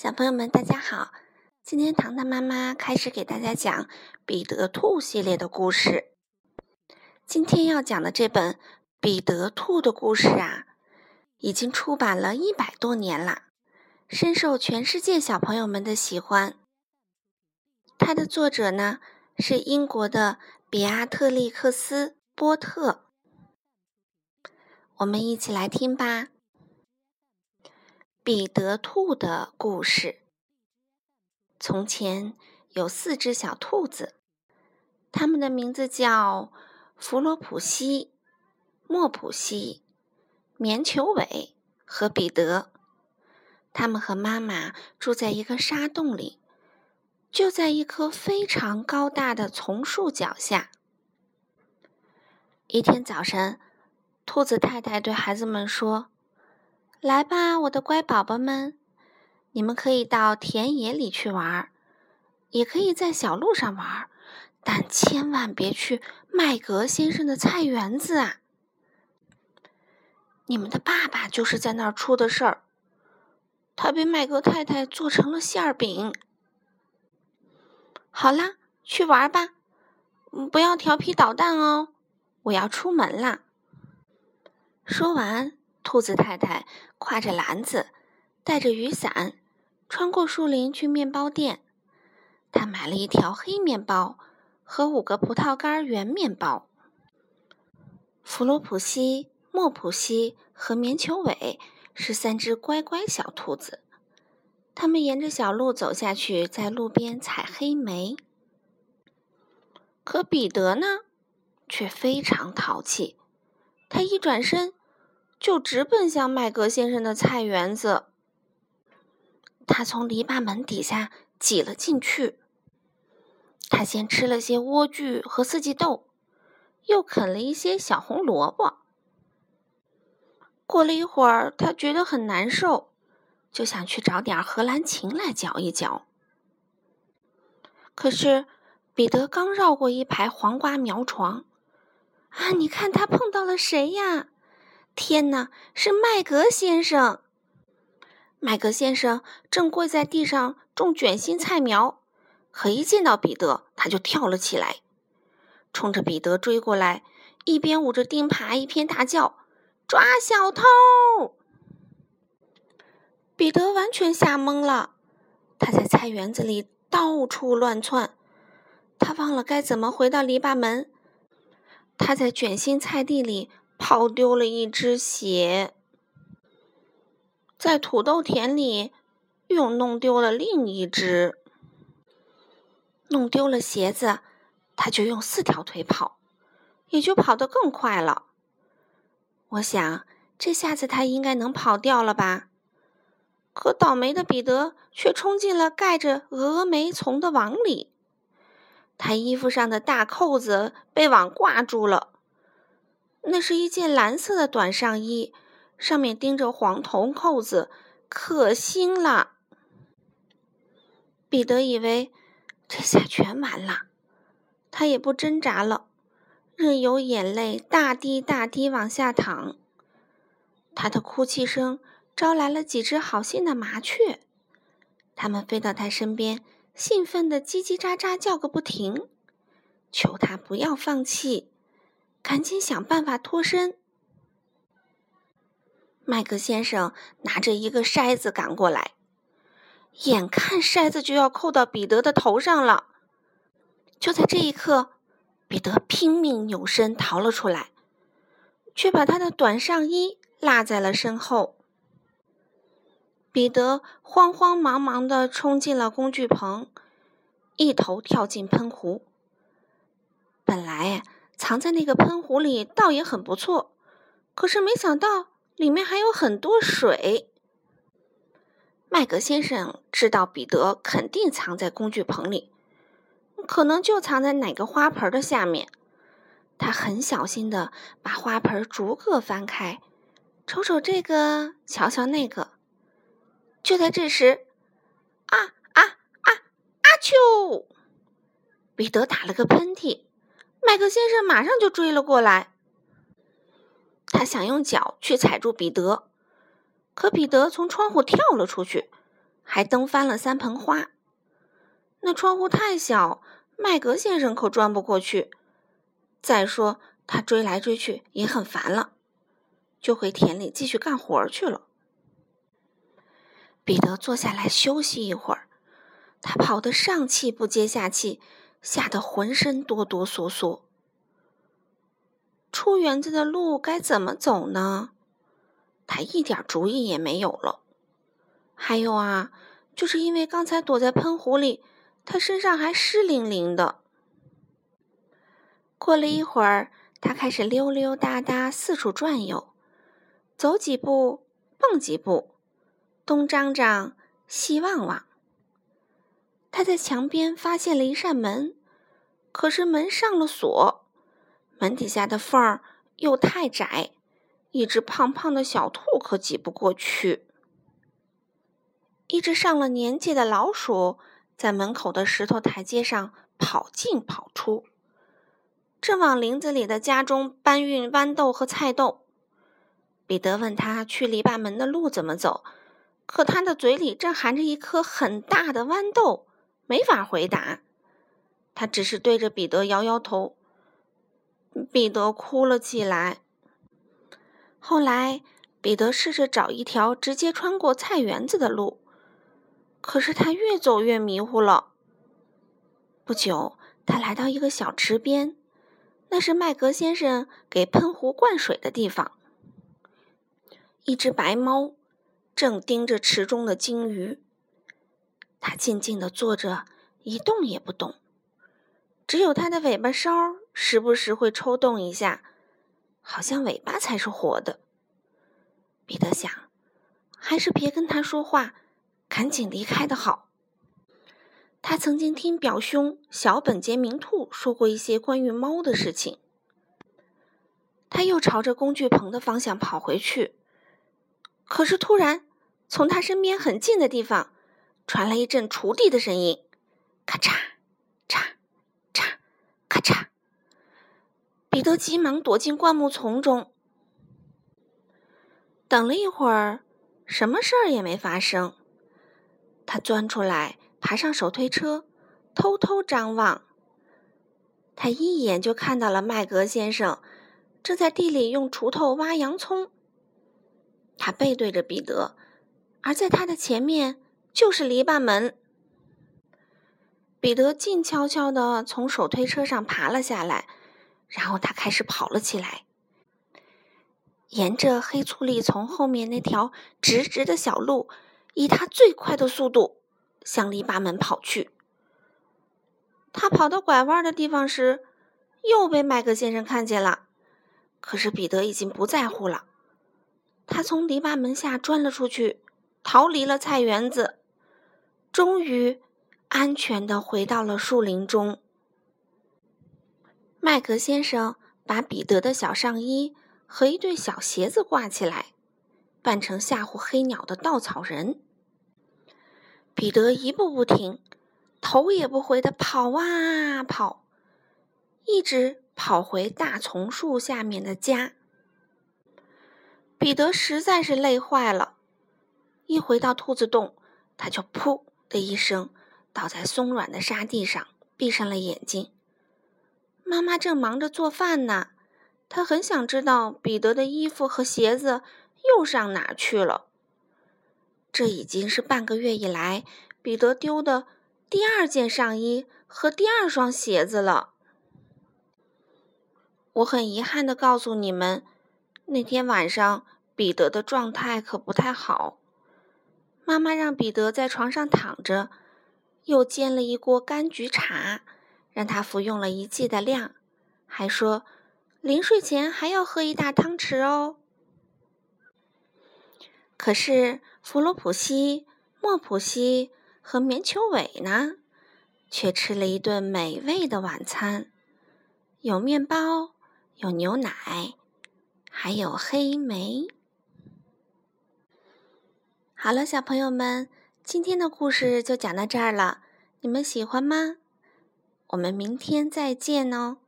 小朋友们，大家好！今天糖糖妈妈开始给大家讲《彼得兔》系列的故事。今天要讲的这本《彼得兔》的故事啊，已经出版了一百多年了，深受全世界小朋友们的喜欢。它的作者呢是英国的比阿特利克斯·波特。我们一起来听吧。彼得兔的故事。从前有四只小兔子，它们的名字叫弗罗普西、莫普西、棉球尾和彼得。它们和妈妈住在一个沙洞里，就在一棵非常高大的丛树脚下。一天早晨，兔子太太对孩子们说。来吧，我的乖宝宝们，你们可以到田野里去玩，也可以在小路上玩，但千万别去麦格先生的菜园子啊！你们的爸爸就是在那儿出的事儿，他被麦格太太做成了馅儿饼。好啦，去玩吧，不要调皮捣蛋哦，我要出门啦。说完。兔子太太挎着篮子，带着雨伞，穿过树林去面包店。她买了一条黑面包和五个葡萄干圆面包。弗罗普西、莫普西和棉球尾是三只乖乖小兔子，它们沿着小路走下去，在路边采黑莓。可彼得呢，却非常淘气，他一转身。就直奔向麦格先生的菜园子。他从篱笆门底下挤了进去。他先吃了些莴苣和四季豆，又啃了一些小红萝卜。过了一会儿，他觉得很难受，就想去找点荷兰芹来嚼一嚼。可是彼得刚绕过一排黄瓜苗床，啊！你看他碰到了谁呀？天哪，是麦格先生！麦格先生正跪在地上种卷心菜苗，可一见到彼得，他就跳了起来，冲着彼得追过来，一边捂着钉耙，一边大叫：“抓小偷！”彼得完全吓懵了，他在菜园子里到处乱窜，他忘了该怎么回到篱笆门，他在卷心菜地里。跑丢了一只鞋，在土豆田里又弄丢了另一只。弄丢了鞋子，他就用四条腿跑，也就跑得更快了。我想，这下子他应该能跑掉了吧？可倒霉的彼得却冲进了盖着峨眉丛的网里，他衣服上的大扣子被网挂住了。那是一件蓝色的短上衣，上面钉着黄铜扣子，可新了。彼得以为这下全完了，他也不挣扎了，任由眼泪大滴大滴往下淌。他的哭泣声招来了几只好心的麻雀，它们飞到他身边，兴奋地叽叽喳喳叫个不停，求他不要放弃。赶紧想办法脱身。麦克先生拿着一个筛子赶过来，眼看筛子就要扣到彼得的头上了。就在这一刻，彼得拼命扭身逃了出来，却把他的短上衣落在了身后。彼得慌慌忙忙地冲进了工具棚，一头跳进喷壶。本来。藏在那个喷壶里倒也很不错，可是没想到里面还有很多水。麦格先生知道彼得肯定藏在工具棚里，可能就藏在哪个花盆的下面。他很小心的把花盆逐个翻开，瞅瞅这个，瞧瞧那个。就在这时，啊啊啊！阿丘！彼得打了个喷嚏。麦克先生马上就追了过来，他想用脚去踩住彼得，可彼得从窗户跳了出去，还蹬翻了三盆花。那窗户太小，麦格先生可钻不过去。再说他追来追去也很烦了，就回田里继续干活去了。彼得坐下来休息一会儿，他跑得上气不接下气，吓得浑身哆哆嗦嗦。出园子的路该怎么走呢？他一点主意也没有了。还有啊，就是因为刚才躲在喷壶里，他身上还湿淋淋的。过了一会儿，他开始溜溜达达四处转悠，走几步蹦几步，东张张西望望。他在墙边发现了一扇门，可是门上了锁。门底下的缝儿又太窄，一只胖胖的小兔可挤不过去。一只上了年纪的老鼠在门口的石头台阶上跑进跑出，正往林子里的家中搬运豌豆和菜豆。彼得问他去篱笆门的路怎么走，可他的嘴里正含着一颗很大的豌豆，没法回答。他只是对着彼得摇摇头。彼得哭了起来。后来，彼得试着找一条直接穿过菜园子的路，可是他越走越迷糊了。不久，他来到一个小池边，那是麦格先生给喷壶灌水的地方。一只白猫正盯着池中的金鱼，它静静地坐着，一动也不动。只有它的尾巴梢时不时会抽动一下，好像尾巴才是活的。彼得想，还是别跟他说话，赶紧离开的好。他曾经听表兄小本杰明兔说过一些关于猫的事情。他又朝着工具棚的方向跑回去，可是突然，从他身边很近的地方传来一阵锄地的声音，咔嚓。嚓，嚓，咔嚓彼得急忙躲进灌木丛中，等了一会儿，什么事儿也没发生。他钻出来，爬上手推车，偷偷张望。他一眼就看到了麦格先生正在地里用锄头挖洋葱。他背对着彼得，而在他的前面就是篱笆门。彼得静悄悄地从手推车上爬了下来。然后他开始跑了起来，沿着黑醋栗丛后面那条直直的小路，以他最快的速度向篱笆门跑去。他跑到拐弯的地方时，又被麦克先生看见了。可是彼得已经不在乎了，他从篱笆门下钻了出去，逃离了菜园子，终于安全的回到了树林中。麦格先生把彼得的小上衣和一对小鞋子挂起来，扮成吓唬黑鸟的稻草人。彼得一步不停，头也不回的跑啊跑，一直跑回大丛树下面的家。彼得实在是累坏了，一回到兔子洞，他就噗的一声倒在松软的沙地上，闭上了眼睛。妈妈正忙着做饭呢，她很想知道彼得的衣服和鞋子又上哪去了。这已经是半个月以来彼得丢的第二件上衣和第二双鞋子了。我很遗憾的告诉你们，那天晚上彼得的状态可不太好。妈妈让彼得在床上躺着，又煎了一锅柑橘茶。让他服用了一剂的量，还说临睡前还要喝一大汤匙哦。可是弗罗普西、莫普西和棉球尾呢，却吃了一顿美味的晚餐，有面包，有牛奶，还有黑莓。好了，小朋友们，今天的故事就讲到这儿了，你们喜欢吗？我们明天再见哦。